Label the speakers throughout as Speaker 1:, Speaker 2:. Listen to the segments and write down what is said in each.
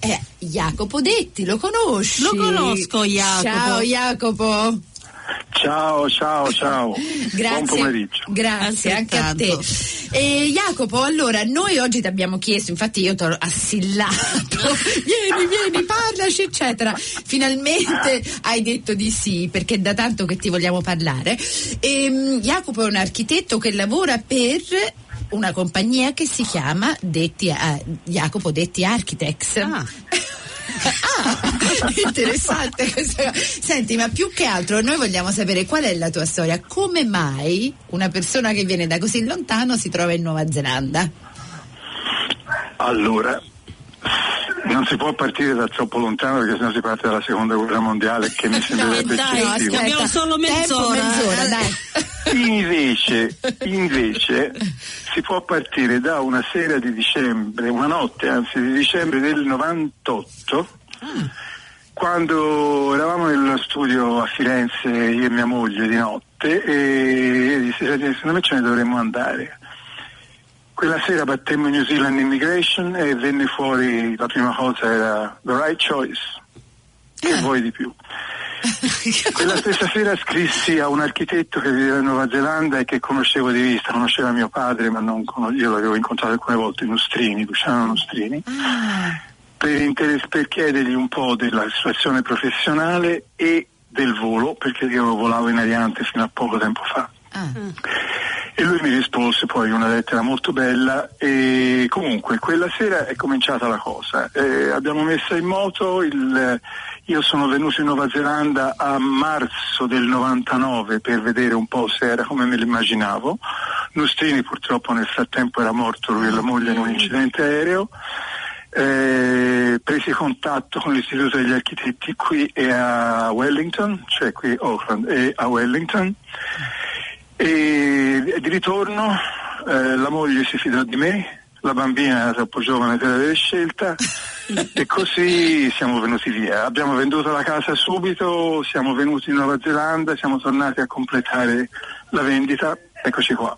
Speaker 1: è Jacopo Detti, lo conosci?
Speaker 2: Lo conosco Jacopo.
Speaker 1: Ciao Jacopo.
Speaker 3: Ciao, ciao, ciao.
Speaker 1: Grazie,
Speaker 3: Buon pomeriggio.
Speaker 1: Grazie anche a te. E Jacopo, allora noi oggi ti abbiamo chiesto, infatti io ti ho assillato, vieni, vieni, parlaci, eccetera. Finalmente hai detto di sì, perché è da tanto che ti vogliamo parlare. E, Jacopo è un architetto che lavora per una compagnia che si chiama Detti, eh, Jacopo Detti Architects.
Speaker 2: Ah.
Speaker 1: Ah, interessante questa cosa. Senti, ma più che altro noi vogliamo sapere qual è la tua storia. Come mai una persona che viene da così lontano si trova in Nuova Zelanda?
Speaker 3: Allora, non si può partire da troppo lontano perché sennò si parte dalla seconda guerra mondiale che mi sembrerebbe
Speaker 2: dai,
Speaker 3: eccessivo.
Speaker 2: abbiamo solo mezz'ora.
Speaker 1: Tempo, mezz'ora, dai.
Speaker 3: Invece, invece si può partire da una sera di dicembre, una notte anzi di dicembre del 98, quando eravamo nello studio a Firenze io e mia moglie di notte e dissi "Senti, secondo me ce ne dovremmo andare. Quella sera battemmo New Zealand Immigration e venne fuori la prima cosa era the right choice. Che vuoi di più? Quella stessa sera scrissi a un architetto che viveva in Nuova Zelanda e che conoscevo di vista, conosceva mio padre, ma non con- io l'avevo incontrato alcune volte, Nostrini, Luciano Nostrini, per, interes- per chiedergli un po' della situazione professionale e del volo, perché io volavo in Ariante fino a poco tempo fa.
Speaker 1: Ah.
Speaker 3: E lui mi rispose poi una lettera molto bella e comunque quella sera è cominciata la cosa. Eh, abbiamo messo in moto il, io sono venuto in Nuova Zelanda a marzo del 99 per vedere un po' se era come me l'immaginavo. Nostrini purtroppo nel frattempo era morto lui e la moglie in un incidente aereo. Eh, presi contatto con l'Istituto degli Architetti qui e a Wellington, cioè qui Auckland e a Wellington. E di ritorno eh, la moglie si fidò di me, la bambina era troppo giovane per avere scelta e così siamo venuti via. Abbiamo venduto la casa subito, siamo venuti in Nuova Zelanda, siamo tornati a completare la vendita, eccoci qua.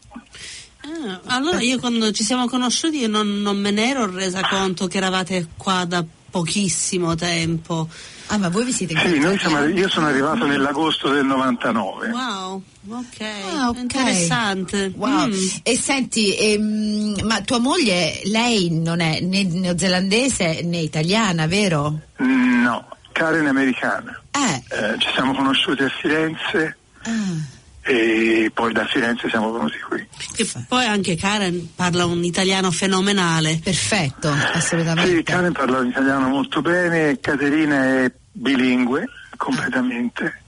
Speaker 2: Ah, allora io quando ci siamo conosciuti non, non me ne ero resa conto che eravate qua da pochissimo tempo.
Speaker 1: Ah, ma voi vi siete
Speaker 3: Sì, noi
Speaker 1: incontrati?
Speaker 3: siamo- io sono arrivato nell'agosto del 99.
Speaker 2: Wow, ok,
Speaker 1: Ah, ok.
Speaker 2: interessante.
Speaker 1: Wow.
Speaker 2: Mm.
Speaker 1: E senti, ehm, ma tua moglie, lei non è né neozelandese né italiana, vero?
Speaker 3: No, Karen è americana.
Speaker 1: Eh.
Speaker 3: Eh, ci siamo conosciuti a Firenze
Speaker 1: Ah.
Speaker 3: e poi da Firenze siamo venuti qui.
Speaker 2: Che poi anche Karen parla un italiano fenomenale.
Speaker 1: Perfetto,
Speaker 3: Sì,
Speaker 1: assolutamente.
Speaker 3: Karen parla l'italiano molto bene, Caterina è bilingue completamente.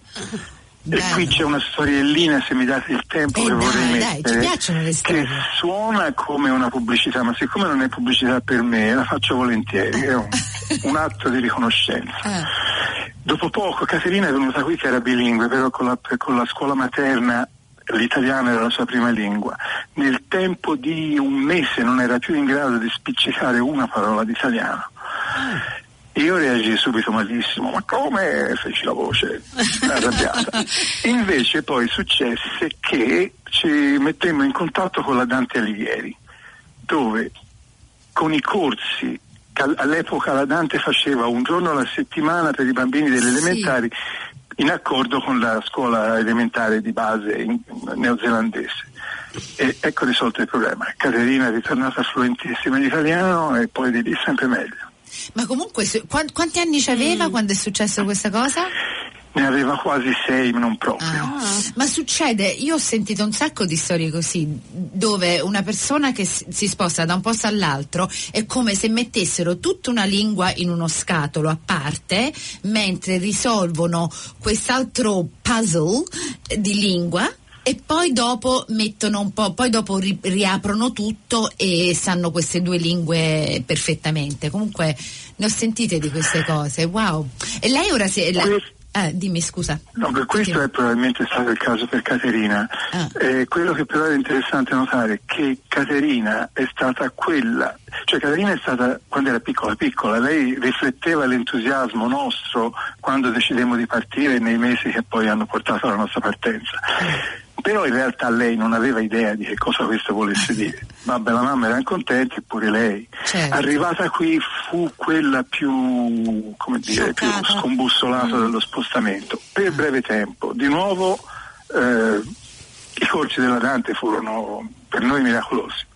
Speaker 3: E
Speaker 1: Bello.
Speaker 3: qui c'è una storiellina, se mi date il tempo,
Speaker 1: Eh,
Speaker 3: che
Speaker 1: dai,
Speaker 3: vorrei
Speaker 1: dai,
Speaker 3: mettere, che suona come una pubblicità, ma siccome non è pubblicità per me, la faccio volentieri, è un, un atto di riconoscenza.
Speaker 1: Ah.
Speaker 3: Dopo poco Caterina è venuta qui che era bilingue, però con la, con la scuola materna l'italiano era la sua prima lingua. Nel tempo di un mese non era più in grado di spiccicare una parola di italiano. Io reagii subito malissimo, ma come feci la voce arrabbiata. Invece poi successe che ci mettemmo in contatto con la Dante Alighieri, dove con i corsi all'epoca la Dante faceva un giorno alla settimana per i bambini delle
Speaker 1: Sì.
Speaker 3: elementari in accordo con la scuola elementare di base neozelandese. E ecco risolto il problema. Caterina è ritornata fluentissima in italiano e poi di lì sempre meglio.
Speaker 1: Ma comunque, quanti anni ci
Speaker 2: Mm.
Speaker 1: aveva quando è successo questa cosa?
Speaker 3: Ne aveva quasi sei, non proprio.
Speaker 1: Ah. Ma succede, io ho sentito un sacco di storie così, dove una persona che si sposta da un posto all'altro è come se mettessero tutta una lingua in uno scatolo a parte, mentre risolvono quest'altro puzzle di lingua. E poi dopo mettono un po', poi dopo ri- riaprono tutto e sanno queste due lingue perfettamente. Comunque ne ho sentite di queste cose, wow. E lei ora si. la-
Speaker 3: Questo-
Speaker 1: eh, dimmi scusa.
Speaker 3: No, questo è probabilmente stato il caso per Caterina.
Speaker 1: Ah.
Speaker 3: Eh, quello che però è interessante notare è che Caterina è stata quella, cioè Caterina è stata quando era piccola piccola, lei rifletteva l'entusiasmo nostro quando decidemmo di partire nei mesi che poi hanno portato alla nostra partenza. Però in realtà lei non aveva idea di che cosa questo volesse dire. Vabbè, la mamma era contenta e pure lei.
Speaker 1: Certo.
Speaker 3: Arrivata qui fu quella più, come dire, più scombussolata dello spostamento. Per breve tempo, di nuovo eh, i corsi della Dante furono per noi miracolosi.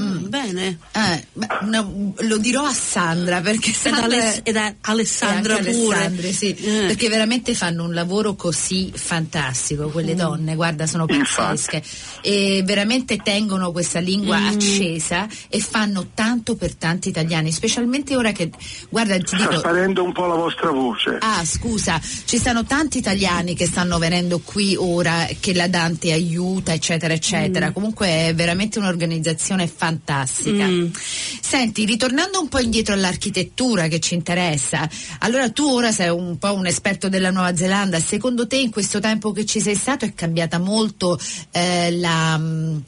Speaker 2: Mm, Bene.
Speaker 1: Eh, beh, no, lo dirò a Sandra perché
Speaker 2: Ed,
Speaker 1: Sandra
Speaker 2: ed a- Alessandra
Speaker 1: e anche
Speaker 2: pure.
Speaker 1: Sì,
Speaker 2: Eh.
Speaker 1: perché veramente fanno un lavoro così fantastico quelle
Speaker 2: Mm.
Speaker 1: donne, guarda sono pazzesche e veramente tengono questa lingua
Speaker 2: Mm.
Speaker 1: accesa e fanno tanto per tanti italiani, specialmente ora che guarda ti
Speaker 3: Sta
Speaker 1: dico
Speaker 3: sparendo un po' la vostra voce.
Speaker 1: Ah, scusa, ci stanno tanti italiani che stanno venendo qui ora, che la Dante aiuta, eccetera, eccetera. Comunque è veramente un'organizzazione fantastica.
Speaker 2: Mm.
Speaker 1: Senti, ritornando un po' indietro all'architettura che ci interessa, allora tu ora sei un po' un esperto della Nuova Zelanda, secondo te in questo tempo che ci sei stato è cambiata molto eh, la... mh,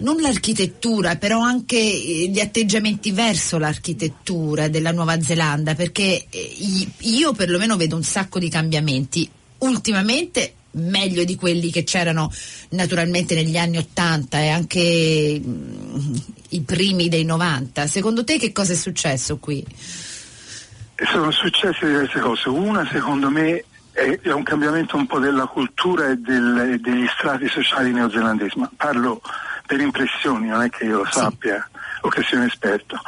Speaker 1: non l'architettura, però anche eh, gli atteggiamenti verso l'architettura della Nuova Zelanda, perché eh, io perlomeno vedo un sacco di cambiamenti. Ultimamente meglio di quelli che c'erano naturalmente negli anni 80 e anche mm, i primi dei 90. Secondo te che cosa è successo qui?
Speaker 3: Sono successe diverse cose. Una, secondo me, è, un cambiamento un po' della cultura e, del- degli strati sociali neozelandesi, ma parlo per impressioni, non è che io lo sappia o che sia un esperto,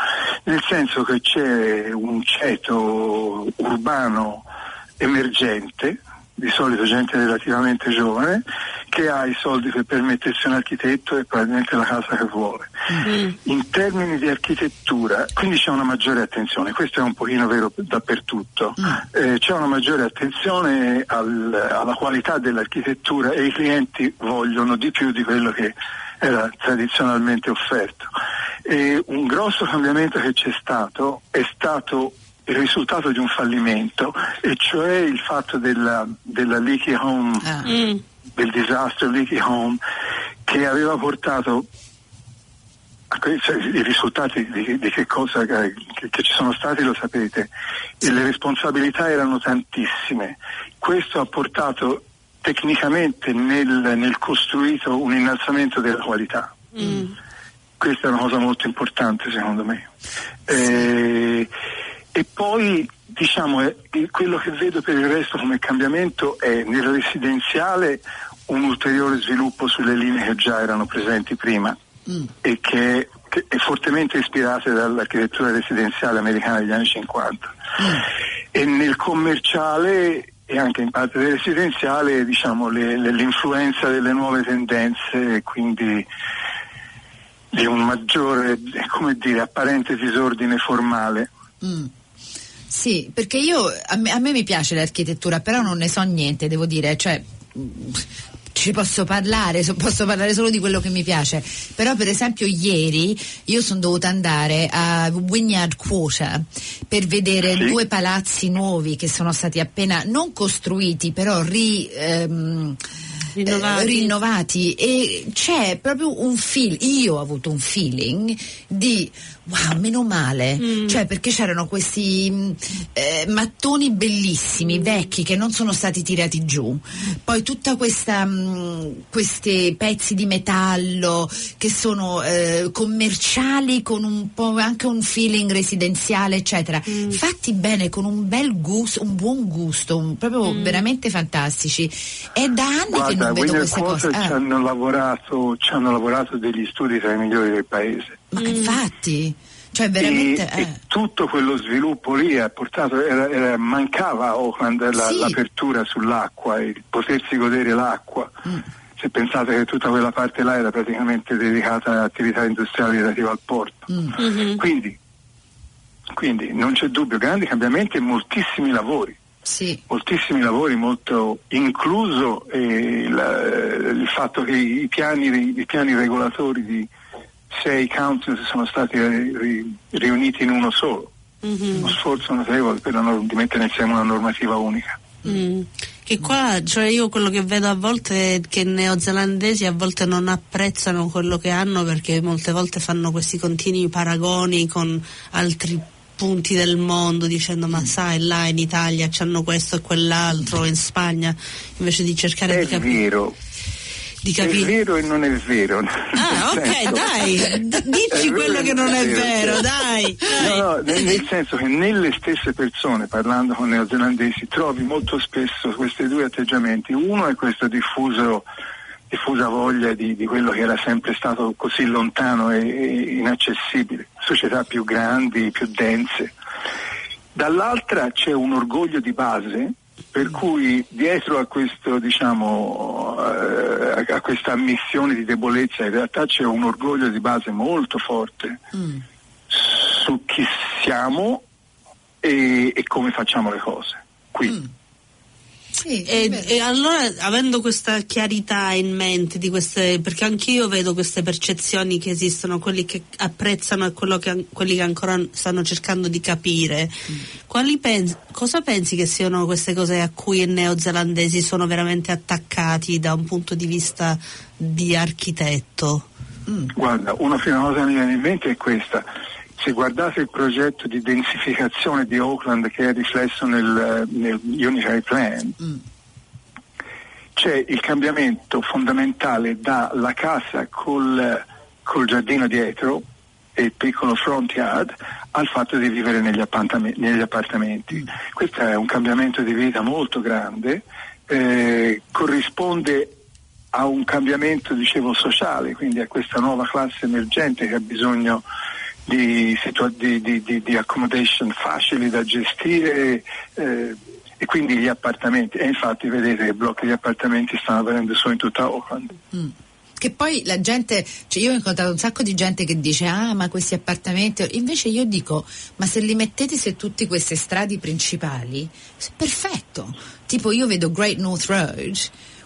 Speaker 3: nel senso che c'è un ceto urbano emergente, di solito gente relativamente giovane, che ha i soldi per permettersi un architetto e probabilmente la casa che vuole.
Speaker 2: Mm.
Speaker 3: In termini di architettura, quindi c'è una maggiore attenzione, questo è un pochino vero dappertutto, Eh, c'è una maggiore attenzione al- alla qualità dell'architettura e i clienti vogliono di più di quello che era tradizionalmente offerto. E un grosso cambiamento che c'è stato è stato il risultato di un fallimento, e cioè il fatto della, della leaky home
Speaker 1: Ah,
Speaker 2: Mm.
Speaker 3: del disastro Leaky Home che aveva portato a que- cioè, i risultati di, di che cosa che, che ci sono stati lo sapete e le responsabilità erano tantissime questo ha portato tecnicamente nel, nel costruito un innalzamento della qualità
Speaker 2: Mm.
Speaker 3: questa è una cosa molto importante secondo me. Eh, e poi diciamo eh, quello che vedo per il resto come cambiamento è nel residenziale un ulteriore sviluppo sulle linee che già erano presenti prima
Speaker 1: mm,
Speaker 3: e che, che è fortemente ispirate dall'architettura residenziale americana degli anni 50. E nel commerciale e anche in parte del residenziale diciamo, le- le- l'influenza delle nuove tendenze e quindi di un maggiore come dire, apparente disordine formale.
Speaker 1: mm. Sì, perché io a me, a me mi piace l'architettura, però non ne so niente, devo dire, cioè mm, ci posso parlare, so- posso parlare solo di quello che mi piace. Però per esempio ieri io sono dovuta andare a Wynyard Quarter per vedere
Speaker 3: Sì.
Speaker 1: due palazzi nuovi che sono stati appena non costruiti, però ri ehm,
Speaker 2: Rinnovati.
Speaker 1: eh, rinnovati e c'è proprio un feel, io ho avuto un feeling di wow, meno male,
Speaker 2: Mm.
Speaker 1: cioè perché c'erano questi mh, eh, mattoni bellissimi, vecchi che non sono stati tirati giù, poi tutta questa mh, questi pezzi di metallo che sono eh, commerciali con un po' anche un feeling residenziale eccetera, fatti bene con un bel gusto, un buon gusto, un- proprio veramente fantastici. È da anni che
Speaker 3: Guarda,
Speaker 1: non vedo
Speaker 3: Winner. Quarter ci,
Speaker 1: Ah,
Speaker 3: hanno lavorato, ci hanno lavorato degli studi tra i migliori del paese.
Speaker 1: ma infatti, cioè veramente...
Speaker 3: e,
Speaker 1: eh.
Speaker 3: e tutto quello sviluppo lì ha portato, era- era- mancava Auckland la-
Speaker 1: Sì.
Speaker 3: l'apertura sull'acqua, il potersi godere l'acqua.
Speaker 1: Mm.
Speaker 3: Se pensate che tutta quella parte là era praticamente dedicata a attività industriali relative al porto.
Speaker 1: Mm.
Speaker 2: Mhm.
Speaker 3: Quindi, quindi non c'è dubbio, grandi cambiamenti e moltissimi lavori.
Speaker 1: Sì,
Speaker 3: moltissimi lavori, molto incluso eh, la- il fatto che i piani, i piani regolatori di sei councils sono stati ri- ri- riuniti in uno solo.
Speaker 2: Mhm.
Speaker 3: Uno sforzo notevole per nor- di mettere insieme una normativa unica.
Speaker 2: Mm. Che qua, cioè io quello che vedo a volte è che i neozelandesi a volte non apprezzano quello che hanno perché molte volte fanno questi continui paragoni con altri punti del mondo dicendo ma sai là in Italia c'hanno questo e quell'altro in Spagna invece di cercare
Speaker 3: È
Speaker 2: di capire
Speaker 3: vero,
Speaker 2: di capire.
Speaker 3: È vero e non è vero.
Speaker 2: Ah, ok, senso, dai, d- dici quello che non è vero, vero dai.
Speaker 3: dai. No, no, nel, nel, senso che nelle stesse persone, parlando con neozelandesi, trovi molto spesso questi due atteggiamenti. Uno è questo diffuso diffusa voglia di, di, quello che era sempre stato così lontano e, e inaccessibile, società più grandi, più dense. Dall'altra c'è un orgoglio di base per cui dietro a, questo, diciamo, eh, a questa ammissione di debolezza in realtà c'è un orgoglio di base molto forte mm. su chi siamo e, e, come facciamo le cose. Qui. Mm.
Speaker 2: Sì, e, e, allora, avendo questa chiarità in mente di queste, perché anch'io vedo queste percezioni che esistono, quelli che apprezzano e che, quelli che ancora stanno cercando di capire, mm. pensi, cosa pensi che siano queste cose a cui i neozelandesi sono veramente attaccati da un punto di vista di architetto?
Speaker 3: Mm. Guarda, una prima cosa che mi viene in mente è questa se guardate il progetto di densificazione di Oakland che è riflesso nel, nel Unitary Plan, mm. c'è il cambiamento fondamentale dalla casa col, col giardino dietro e il piccolo front yard al fatto di vivere negli, negli appartamenti. Mm. Questo è un cambiamento di vita molto grande, eh, corrisponde a un cambiamento, dicevo, sociale, quindi a questa nuova classe emergente che ha bisogno di, di, di, di accommodation facili da gestire eh, e quindi gli appartamenti. E infatti vedete che blocchi di appartamenti stanno avvenendo solo in tutta Auckland. Mm
Speaker 1: che poi la gente, cioè io ho incontrato un sacco di gente che dice ah ma questi appartamenti, invece io dico ma se li mettete su tutte queste strade principali, perfetto, tipo io vedo Great North Road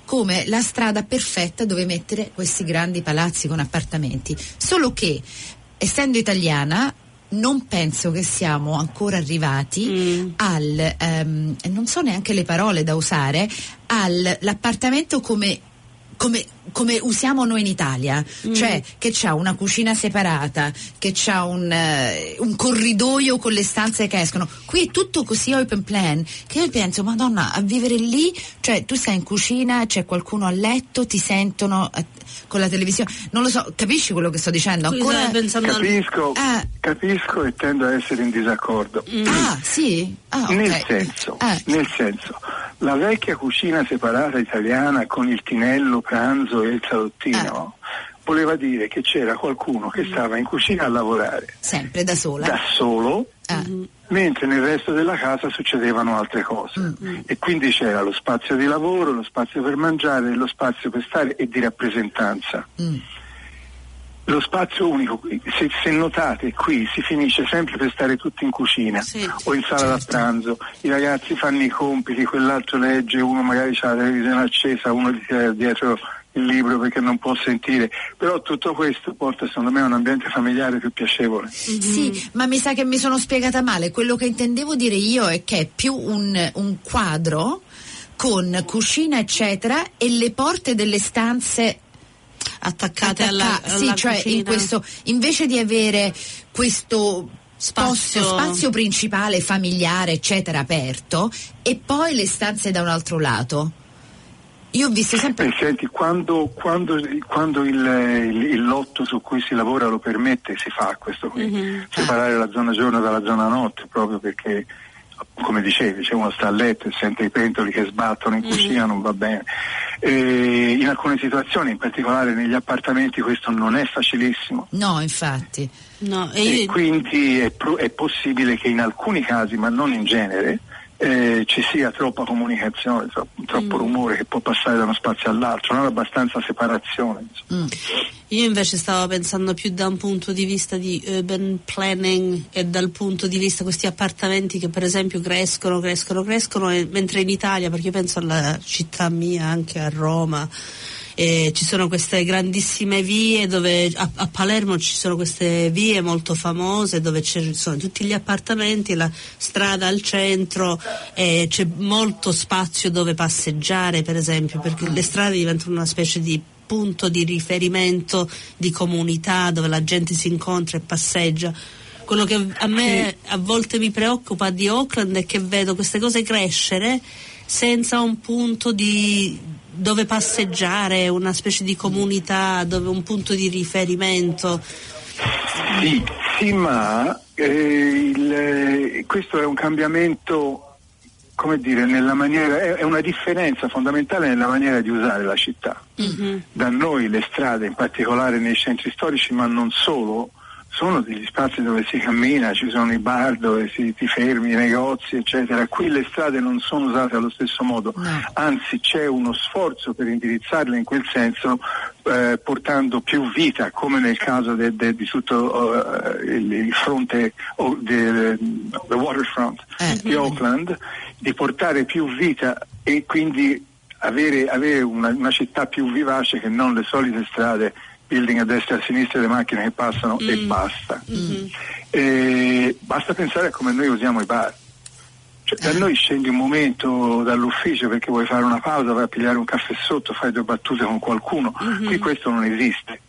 Speaker 1: come la strada perfetta dove mettere questi grandi palazzi con appartamenti, solo che essendo italiana non penso che siamo ancora arrivati mm. al, um, non so neanche le parole da usare, all'appartamento come come, come, usiamo noi in Italia, mm. cioè che c'ha una cucina separata, che c'ha un, uh, un, corridoio con le stanze che escono. Qui è tutto così open plan che io penso, madonna, a vivere lì, cioè tu stai in cucina, c'è qualcuno a letto, ti sentono uh, con la televisione, non lo so, capisci quello che sto dicendo?
Speaker 3: Ancora... Capisco, ah. capisco e tendo a essere in disaccordo.
Speaker 1: Mm. Ah, sì? Ah, okay.
Speaker 3: nel, senso, ah. nel senso, la vecchia cucina separata italiana con il tinello, pranzo e il salottino ah. voleva dire che c'era qualcuno che stava in cucina a lavorare.
Speaker 1: Sempre da sola?
Speaker 3: Da solo. Ah. Mentre nel resto della casa succedevano altre cose mm-hmm. e quindi c'era lo spazio di lavoro, lo spazio per mangiare, lo spazio per stare e di rappresentanza. Mm lo spazio unico, se, se, notate qui si finisce sempre per stare tutti in cucina sì, o in sala certo. da pranzo, i ragazzi fanno i compiti, quell'altro legge, uno magari ha la televisione accesa, uno gli tira dietro il libro perché non può sentire, però tutto questo porta secondo me a un ambiente familiare più piacevole.
Speaker 1: Mm-hmm. Sì, ma mi sa che mi sono spiegata male, quello che intendevo dire io è che è più un, un quadro con cucina eccetera e le porte delle stanze
Speaker 2: attaccate alla, alla
Speaker 1: sì, cioè in questo, invece di avere questo spazio. spazio principale, familiare, eccetera, aperto, e poi le stanze da un altro lato. Io ho visto sempre.
Speaker 3: Eh, senti, quando, quando, quando il, il, il, lotto su cui si lavora lo permette, si fa questo qui. Mm-hmm. Separare la zona giorno dalla zona notte, proprio perché come dicevi, c'è uno sta a letto e sente i pentoli che sbattono in mm. cucina, mm. non va bene. E in alcune situazioni, in particolare negli appartamenti, questo non è facilissimo.
Speaker 1: No, infatti. No,
Speaker 3: e io... quindi è, pro- è possibile che in alcuni casi, ma non in genere, eh, ci sia troppa comunicazione, troppo, troppo mm. rumore che può passare da uno spazio all'altro, non abbastanza separazione. Mm.
Speaker 2: Io invece stavo pensando più da un punto di vista di urban planning e dal punto di vista di questi appartamenti che per esempio crescono, crescono, crescono, e, mentre in Italia, perché io penso alla città mia, anche a Roma, e ci sono queste grandissime vie dove a, a, Palermo ci sono queste vie molto famose dove ci sono tutti gli appartamenti, la strada al centro e c'è molto spazio dove passeggiare per esempio perché le strade diventano una specie di punto di riferimento di comunità dove la gente si incontra e passeggia. Quello che a me a volte mi preoccupa di Auckland è che vedo queste cose crescere senza un punto di dove passeggiare, una specie di comunità, dove un punto di riferimento.
Speaker 3: Sì, sì ma eh, il, questo è un cambiamento come dire, nella maniera, è una differenza fondamentale nella maniera di usare la città. Mm-hmm. Da noi le strade, in particolare nei centri storici, ma non solo, sono degli spazi dove si cammina, ci sono i bar dove si, ti fermi, i negozi, eccetera. Qui le strade non sono usate allo stesso modo, anzi c'è uno sforzo per indirizzarle in quel senso, eh, portando più vita, come nel caso de, de, di tutto uh, il, il, fronte, oh, the, the waterfront eh. di Oakland, di portare più vita e quindi avere, avere una, una città più vivace che non le solite strade building a destra e a sinistra le macchine che passano mm. e basta. Mm-hmm. E basta pensare a come noi usiamo i bar. Cioè, da noi scendi un momento dall'ufficio perché vuoi fare una pausa, vai a pigliare un caffè sotto, fai due battute con qualcuno. Mm-hmm. Qui questo non esiste.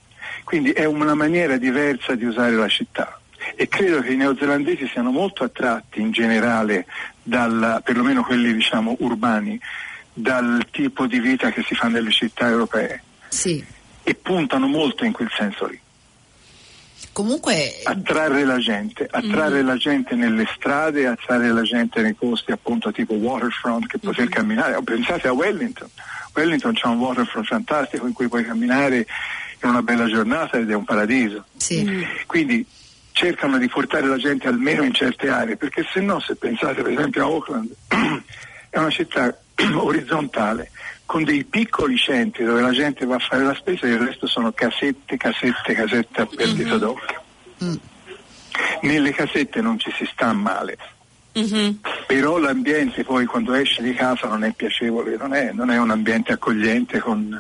Speaker 3: Quindi è una maniera diversa di usare la città. E credo che i neozelandesi siano molto attratti in generale, dal, perlomeno quelli diciamo urbani, dal tipo di vita che si fa nelle città europee.
Speaker 1: Sì
Speaker 3: e puntano molto in quel senso lì.
Speaker 1: Comunque
Speaker 3: attrarre la gente, attrarre mm. la gente nelle strade, attrarre la gente nei posti appunto tipo waterfront che poter mm. camminare. Pensate a Wellington. Wellington c'è un waterfront fantastico in cui puoi camminare in una bella giornata ed è un paradiso.
Speaker 1: Sì. Mm.
Speaker 3: Quindi cercano di portare la gente almeno in certe aree, perché se no, se pensate per esempio a Auckland, è una città orizzontale con dei piccoli centri dove la gente va a fare la spesa e il resto sono casette, casette, casette a perdita mm-hmm. d'occhio. Mm. Nelle casette non ci si sta male. Mm-hmm. Però l'ambiente poi quando esci di casa non è piacevole, non è, non è un ambiente accogliente con,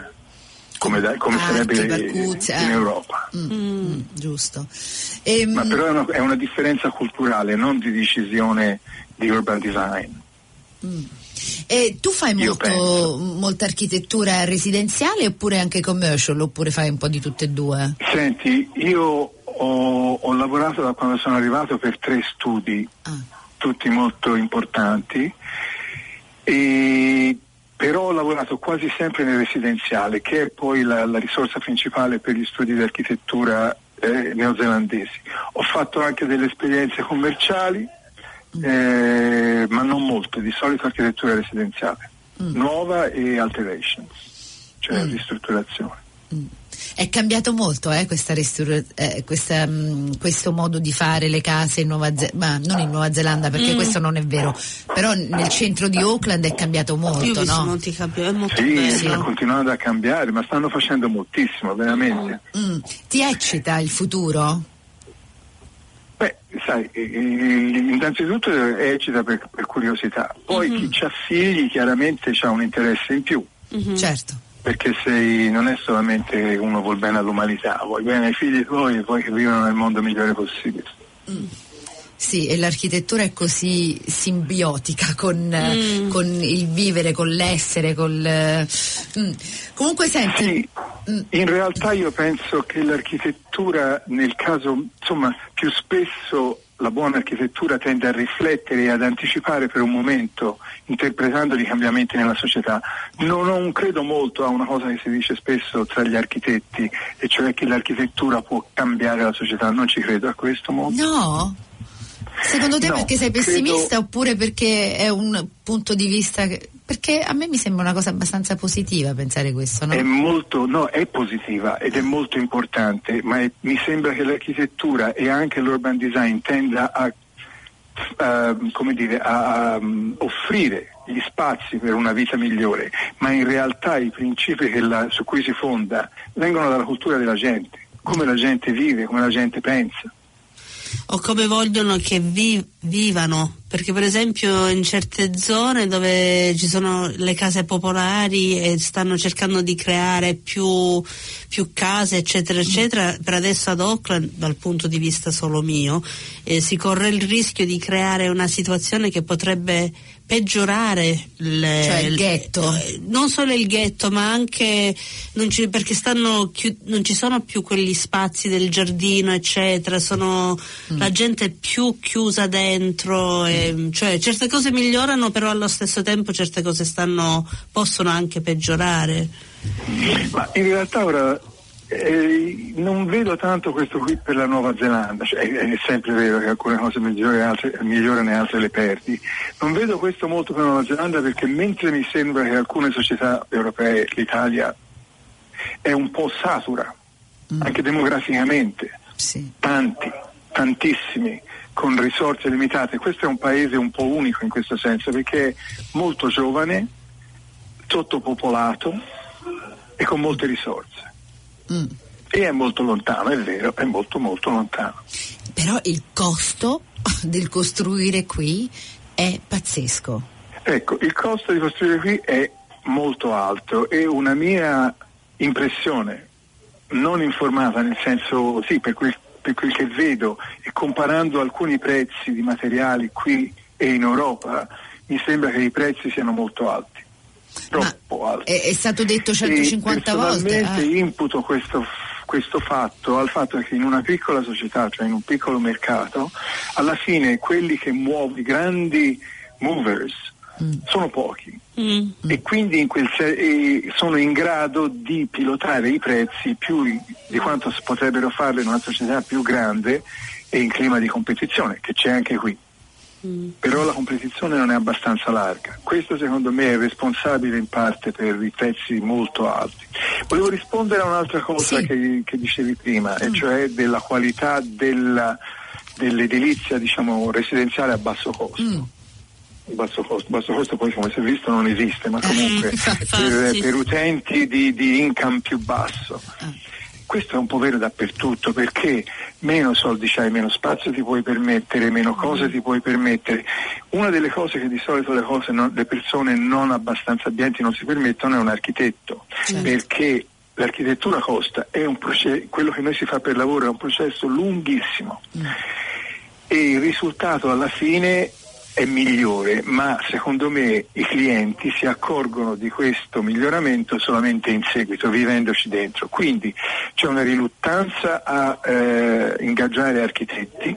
Speaker 3: come, da, come ah, sarebbe in, in Europa.
Speaker 1: Mm, mm, giusto.
Speaker 3: E, ehm, Ma però è una, è una, differenza culturale, non di decisione di urban design.
Speaker 1: Mm. E tu fai molto, molta architettura residenziale oppure anche commercial oppure fai un po' di tutte e due?
Speaker 3: Senti, io ho, ho lavorato da quando sono arrivato per tre studi, ah. tutti molto importanti, e, però ho lavorato quasi sempre nel residenziale, che è poi la, la risorsa principale per gli studi di architettura eh, neozelandesi. Ho fatto anche delle esperienze commerciali eh, ma non molte, di solito architettura residenziale, mm. nuova e alterations, cioè mm. ristrutturazione.
Speaker 1: Mm. È cambiato molto eh, questa eh, questa, mh, mm, questo modo di fare le case in Nuova Zelanda, non in Nuova Zelanda perché mm. questo non è vero, però nel centro di Auckland è cambiato molto. No?
Speaker 2: molti cambi- è molto
Speaker 3: sì,
Speaker 2: bello.
Speaker 3: sta continuando a cambiare, ma stanno facendo moltissimo, veramente.
Speaker 1: Mm. Ti eccita il futuro?
Speaker 3: Beh, sai, innanzitutto eccita per, per curiosità, poi mm-hmm. chi ha figli chiaramente ha un interesse in più.
Speaker 1: Mm-hmm. Certo.
Speaker 3: Perché sei, non è solamente uno vuol bene all'umanità, vuoi bene ai figli tuoi e vuoi che vivano nel mondo migliore possibile.
Speaker 1: Mm. Sì, e l'architettura è così simbiotica con, mm. con il vivere, con l'essere, col... Mm. Comunque senti...
Speaker 3: Sì, mm. in realtà io penso che l'architettura nel caso, insomma, più spesso la buona architettura tende a riflettere e ad anticipare per un momento, interpretando i cambiamenti nella società. Non, non, credo molto a una cosa che si dice spesso tra gli architetti, e cioè che l'architettura può cambiare la società. Non ci credo a questo molto.
Speaker 1: No, Secondo te no, perché sei pessimista credo... oppure perché è un punto di vista che... Perché a me mi sembra una cosa abbastanza positiva pensare questo, no?
Speaker 3: È molto, no, è positiva ed è molto importante, ma è, mi sembra che l'architettura e anche l'urban design tenda a, come dire, a um, offrire gli spazi per una vita migliore, ma in realtà i principi la, su cui si fonda vengono dalla cultura della gente, come la gente vive, come la gente pensa
Speaker 2: o come vogliono che vi, vivano, perché per esempio in certe zone dove ci sono le case popolari e stanno cercando di creare più, più case eccetera eccetera, per adesso ad Auckland dal punto di vista solo mio eh, si corre il rischio di creare una situazione che potrebbe peggiorare le,
Speaker 1: cioè il ghetto.
Speaker 2: eh, non solo il ghetto ma anche ci, perché stanno non ci sono più quegli spazi del giardino eccetera sono mm. la gente è più chiusa dentro e, cioè certe cose migliorano però allo stesso tempo certe cose stanno possono anche peggiorare.
Speaker 3: Ma in realtà ora eh, non vedo tanto questo qui per la Nuova Zelanda, cioè, è, è, sempre vero che alcune cose migliorano, altre, migliorano e altre le perdi. Non vedo questo molto per la Nuova Zelanda perché mentre mi sembra che alcune società europee, l'Italia, è un po' satura, mm. anche demograficamente,
Speaker 1: sì.
Speaker 3: tanti, tantissimi, con risorse limitate. Questo è un paese un po' unico in questo senso perché è molto giovane, sottopopolato e con molte risorse. Mm. E è molto lontano, è vero, è molto molto lontano.
Speaker 1: Però il costo del costruire qui è pazzesco.
Speaker 3: Ecco, il costo di costruire qui è molto alto e una mia impressione, non informata nel senso, sì, per quel, per quel che vedo e comparando alcuni prezzi di materiali qui e in Europa, mi sembra che i prezzi siano molto alti troppo alto.
Speaker 1: È, è, stato detto 150
Speaker 3: e
Speaker 1: volte.
Speaker 3: Ah. imputo questo, questo fatto al fatto che in una piccola società, cioè in un piccolo mercato, alla fine quelli che muovono, i grandi movers, mm. sono pochi mm. e quindi in se- sono in grado di pilotare i prezzi più di quanto potrebbero farlo in una società più grande e in clima di competizione, che c'è anche qui. Mm. Però la competizione non è abbastanza larga. Questo secondo me è responsabile in parte per i prezzi molto alti. Volevo rispondere a un'altra cosa sì. che, che, dicevi prima, mm. e cioè della qualità della, dell'edilizia diciamo, residenziale a basso costo. Mm. Basso costo, basso costo, poi come si è visto non esiste, ma comunque per, per, utenti di, di income più basso. Ah questo è un po' vero dappertutto perché meno soldi c'hai, meno spazio ti puoi permettere, meno cose ti puoi permettere. Una delle cose che di solito le, non, le persone non abbastanza abbienti non si permettono è un architetto, certo. perché l'architettura costa, processo, quello che noi si fa per lavoro è un processo lunghissimo mm. e il risultato alla fine è migliore, ma secondo me i clienti si accorgono di questo miglioramento solamente in seguito, vivendoci dentro. Quindi c'è una riluttanza a eh, ingaggiare architetti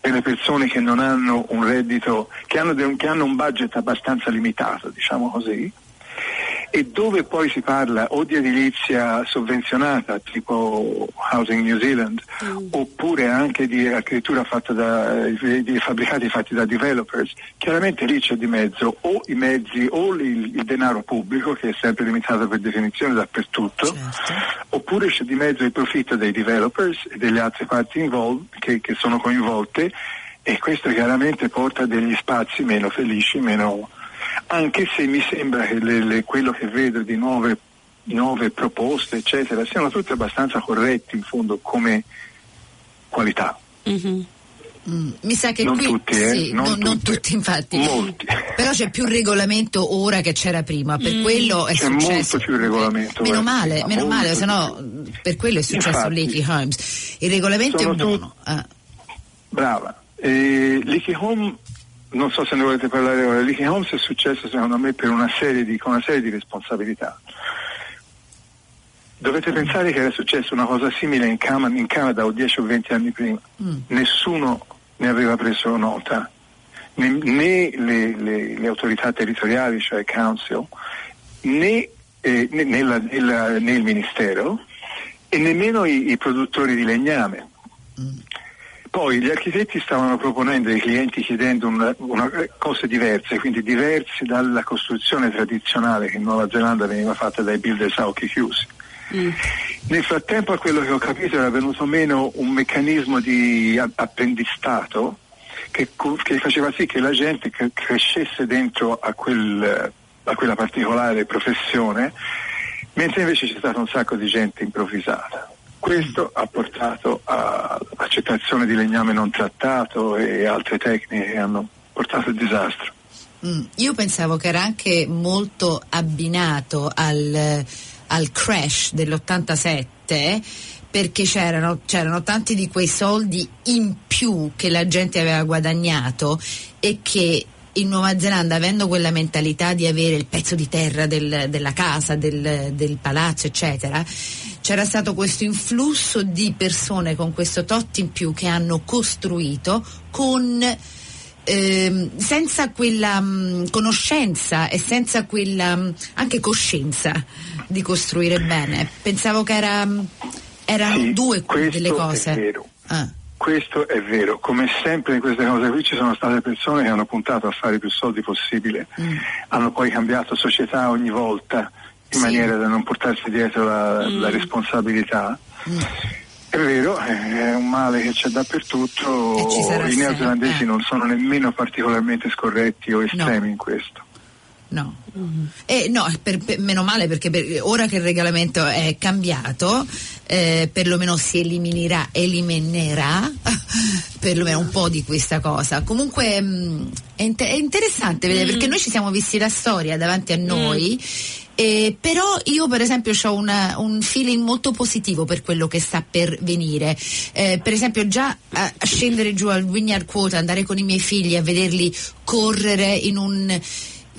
Speaker 3: per le persone che non hanno un reddito, che hanno, che hanno un budget abbastanza limitato, diciamo così, e dove poi si parla o di edilizia sovvenzionata tipo Housing New Zealand mm. oppure anche di architettura fatta da di fabbricati fatti da developers, chiaramente lì c'è di mezzo o i mezzi o il, il denaro pubblico che è sempre limitato per definizione dappertutto, certo. oppure c'è di mezzo il profitto dei developers e delle altre parti involve, che, che sono coinvolte e questo chiaramente porta a degli spazi meno felici, meno anche se mi sembra che le, le, quello che vedo di nuove, nuove, proposte, eccetera, siano tutte abbastanza corretti in fondo come qualità.
Speaker 1: Mm-hmm. Mm, mi sa che
Speaker 3: non
Speaker 1: qui
Speaker 3: tutti, eh?
Speaker 1: sì,
Speaker 3: non,
Speaker 1: non,
Speaker 3: tutti.
Speaker 1: non, tutti. infatti
Speaker 3: Molti.
Speaker 1: però c'è più regolamento ora che c'era prima per mm. quello è
Speaker 3: c'è
Speaker 1: successo
Speaker 3: molto più regolamento
Speaker 1: meno male, prima, meno male se no per quello è successo
Speaker 3: infatti,
Speaker 1: Leaky Holmes il regolamento è buono ah.
Speaker 3: brava eh, Leaky Home non so se ne volete parlare ora, Leaky Holmes è successo secondo me per una serie di, con una serie di responsabilità. Dovete pensare che era successa una cosa simile in, Cam- in Canada o 10 o 20 anni prima. Mm. Nessuno ne aveva preso nota, né, né le, le, le, autorità territoriali, cioè il Council, né, eh, né, nella, nella, né, il Ministero e nemmeno i, i produttori di legname. Mm. Poi gli architetti stavano proponendo ai clienti chiedendo una, una, cose diverse, quindi diverse dalla costruzione tradizionale che in Nuova Zelanda veniva fatta dai builders a occhi chiusi. Mm. Nel frattempo a quello che ho capito era venuto meno un meccanismo di apprendistato che, che faceva sì che la gente crescesse dentro a, quel, a quella particolare professione, mentre invece c'è stato un sacco di gente improvvisata. Questo ha portato all'accettazione di legname non trattato e altre tecniche che hanno portato al disastro.
Speaker 1: Mm, io pensavo che era anche molto abbinato al, al crash dell'87 perché c'erano, c'erano, tanti di quei soldi in più che la gente aveva guadagnato e che in Nuova Zelanda, avendo quella mentalità di avere il pezzo di terra del, della casa, del, del palazzo, eccetera, c'era stato questo influsso di persone con questo tot in più che hanno costruito con eh, senza quella mh, conoscenza e senza quella mh, anche coscienza di costruire bene. Pensavo che era, erano
Speaker 3: Sì,
Speaker 1: due delle cose.
Speaker 3: È vero.
Speaker 1: Ah,
Speaker 3: Questo è vero, come sempre in queste cose qui ci sono state persone che hanno puntato a fare più soldi possibile,
Speaker 1: Mm.
Speaker 3: hanno poi cambiato società ogni volta in
Speaker 1: Sì.
Speaker 3: maniera da non portarsi dietro la,
Speaker 2: Mm.
Speaker 3: la responsabilità.
Speaker 1: mm.
Speaker 3: È vero, è un male che c'è dappertutto,
Speaker 1: E
Speaker 3: i neozelandesi
Speaker 1: eh.
Speaker 3: non sono nemmeno particolarmente scorretti o estremi in questo.
Speaker 1: No,
Speaker 2: Mm-hmm.
Speaker 1: Eh, no per- per- meno male perché per- ora che il regolamento è cambiato, eh, perlomeno si eliminerà, eliminerà perlomeno un po' di questa cosa. Comunque mh, è, inte- è interessante vedere
Speaker 2: Mm.
Speaker 1: perché noi ci siamo visti la storia davanti a noi. Eh, però io per esempio ho una- un feeling molto positivo per quello che sta per venire Eh, per esempio già a, a scendere giù al Wynyard Quota andare con i miei figli a vederli correre in un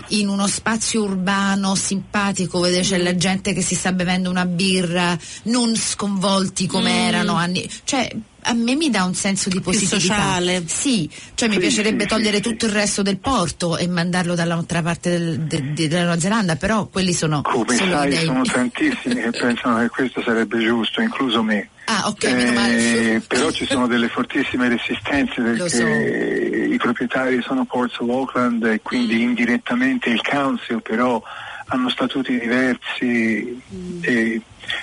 Speaker 1: in uno spazio urbano simpatico dove c'è la gente che si sta bevendo una birra, non sconvolti come
Speaker 2: Mm.
Speaker 1: erano anni. Cioè, a me mi dà un senso di positività.
Speaker 2: sociale.
Speaker 1: Sì, cioè mi
Speaker 3: Sì,
Speaker 1: piacerebbe
Speaker 3: sì,
Speaker 1: togliere
Speaker 3: sì,
Speaker 1: tutto il resto del porto e mandarlo dall'altra parte del- de- de- della Nuova Zelanda, però quelli sono,
Speaker 3: Come
Speaker 1: sono
Speaker 3: sai
Speaker 1: idee.
Speaker 3: sono tantissimi che pensano che questo sarebbe giusto, incluso me.
Speaker 1: Ah, ok, meno male.
Speaker 3: Eh, però ci sono delle fortissime resistenze
Speaker 1: Lo so.
Speaker 3: perché i proprietari sono Ports of Auckland e quindi
Speaker 1: Mm.
Speaker 3: indirettamente il council però hanno statuti diversi e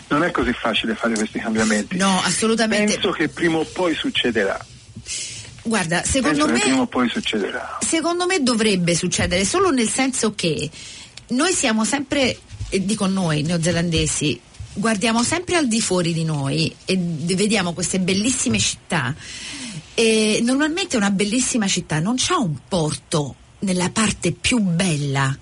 Speaker 3: non è così facile fare questi cambiamenti.
Speaker 1: No, assolutamente.
Speaker 3: Penso che prima o poi succederà.
Speaker 1: Guarda, secondo
Speaker 3: Penso che prima
Speaker 1: me
Speaker 3: o poi succederà.
Speaker 1: secondo me dovrebbe succedere solo nel senso che noi siamo sempre, e dico noi neozelandesi, guardiamo sempre al di fuori di noi e vediamo queste bellissime città e normalmente una bellissima città non c'ha un porto nella parte più bella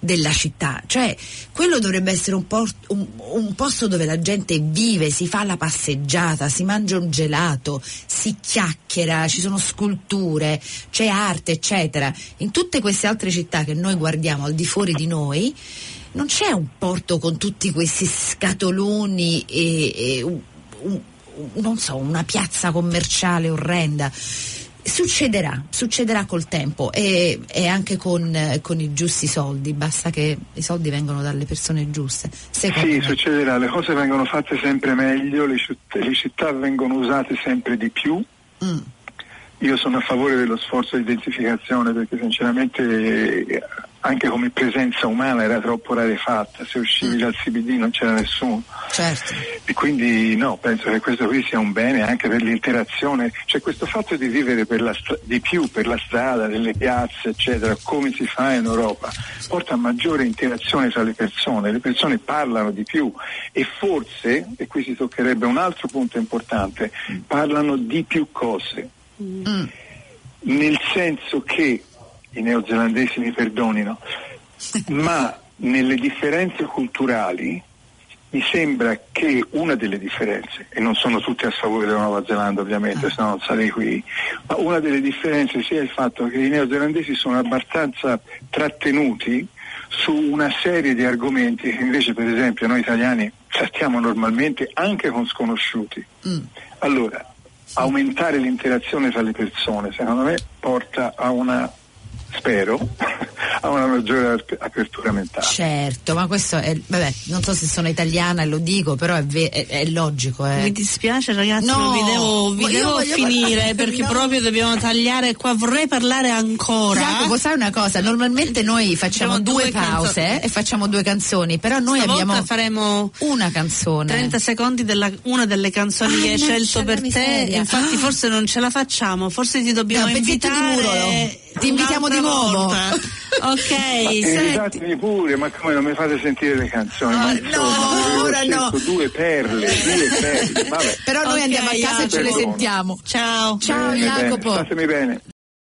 Speaker 1: della città, cioè quello dovrebbe essere un, port- un- un posto dove la gente vive, si fa la passeggiata, si mangia un gelato, si chiacchiera, ci sono sculture, c'è arte, eccetera. In tutte queste altre città che noi guardiamo al di fuori di noi, non c'è un porto con tutti questi scatoloni e, e un- non so, una piazza commerciale orrenda. Succederà, succederà col tempo e, e anche con, con i giusti soldi, basta che i soldi vengano dalle persone giuste. Secondo
Speaker 3: Sì,
Speaker 1: me.
Speaker 3: succederà, le cose vengono fatte sempre meglio, le le città vengono usate sempre di più.
Speaker 1: Mm.
Speaker 3: Io sono a favore dello sforzo di identificazione perché sinceramente anche come presenza umana era troppo rarefatta, se uscivi
Speaker 1: Mm.
Speaker 3: dal CBD non c'era nessuno.
Speaker 1: Certo.
Speaker 3: E quindi no, penso che questo qui sia un bene anche per l'interazione, cioè questo fatto di vivere stra- di più per la strada, nelle piazze, eccetera, come si fa in Europa, porta a maggiore interazione tra le persone, le persone parlano di più e forse, e qui si toccherebbe un altro punto importante, parlano di più cose
Speaker 1: Mm.
Speaker 3: nel senso che i neozelandesi mi perdonino, ma nelle differenze culturali mi sembra che una delle differenze, e non sono tutte a sfavore della Nuova Zelanda ovviamente,
Speaker 1: Ah.
Speaker 3: se no non sarei qui, ma una delle differenze sia il fatto che i neozelandesi sono abbastanza trattenuti su una serie di argomenti che invece per esempio noi italiani trattiamo normalmente anche con sconosciuti.
Speaker 1: Mm.
Speaker 3: Allora, aumentare l'interazione tra le persone, secondo me, porta a una, spero, a una maggiore ap- apertura mentale.
Speaker 1: Certo, ma questo è, vabbè, non so se sono italiana e lo dico, però è, ve- è- è logico. eh.
Speaker 2: Mi dispiace ragazzi,
Speaker 1: No,
Speaker 2: ma vi devo, vi devo finire
Speaker 1: parlare,
Speaker 2: perché
Speaker 1: no.
Speaker 2: proprio dobbiamo tagliare qua. Vorrei parlare ancora.
Speaker 1: Jacopo, sai una cosa? Normalmente noi facciamo due,
Speaker 2: due
Speaker 1: pause
Speaker 2: canzoni.
Speaker 1: e facciamo due canzoni, però noi
Speaker 2: Stavolta
Speaker 1: abbiamo
Speaker 2: faremo
Speaker 1: una canzone.
Speaker 2: 30 secondi della una delle canzoni
Speaker 1: Ah,
Speaker 2: che hai scelto per
Speaker 1: la
Speaker 2: te.
Speaker 1: miseria.
Speaker 2: Infatti,
Speaker 1: Ah.
Speaker 2: forse non ce la facciamo. Forse ti dobbiamo
Speaker 1: No,
Speaker 2: invitare.
Speaker 1: Ti invitiamo di nuovo.
Speaker 2: volta. ok,
Speaker 3: invitatemi pure, ma come non mi fate sentire le canzoni?
Speaker 1: Ah,
Speaker 3: ma
Speaker 1: no,
Speaker 3: insomma, avevo
Speaker 1: ora no.
Speaker 3: due perle, due perle, vabbè.
Speaker 1: Però noi
Speaker 2: Ok,
Speaker 1: andiamo a casa e ce le sentiamo.
Speaker 2: Ciao.
Speaker 1: Ciao
Speaker 3: Bene, bene,
Speaker 1: Jacopo.
Speaker 3: Statemi bene.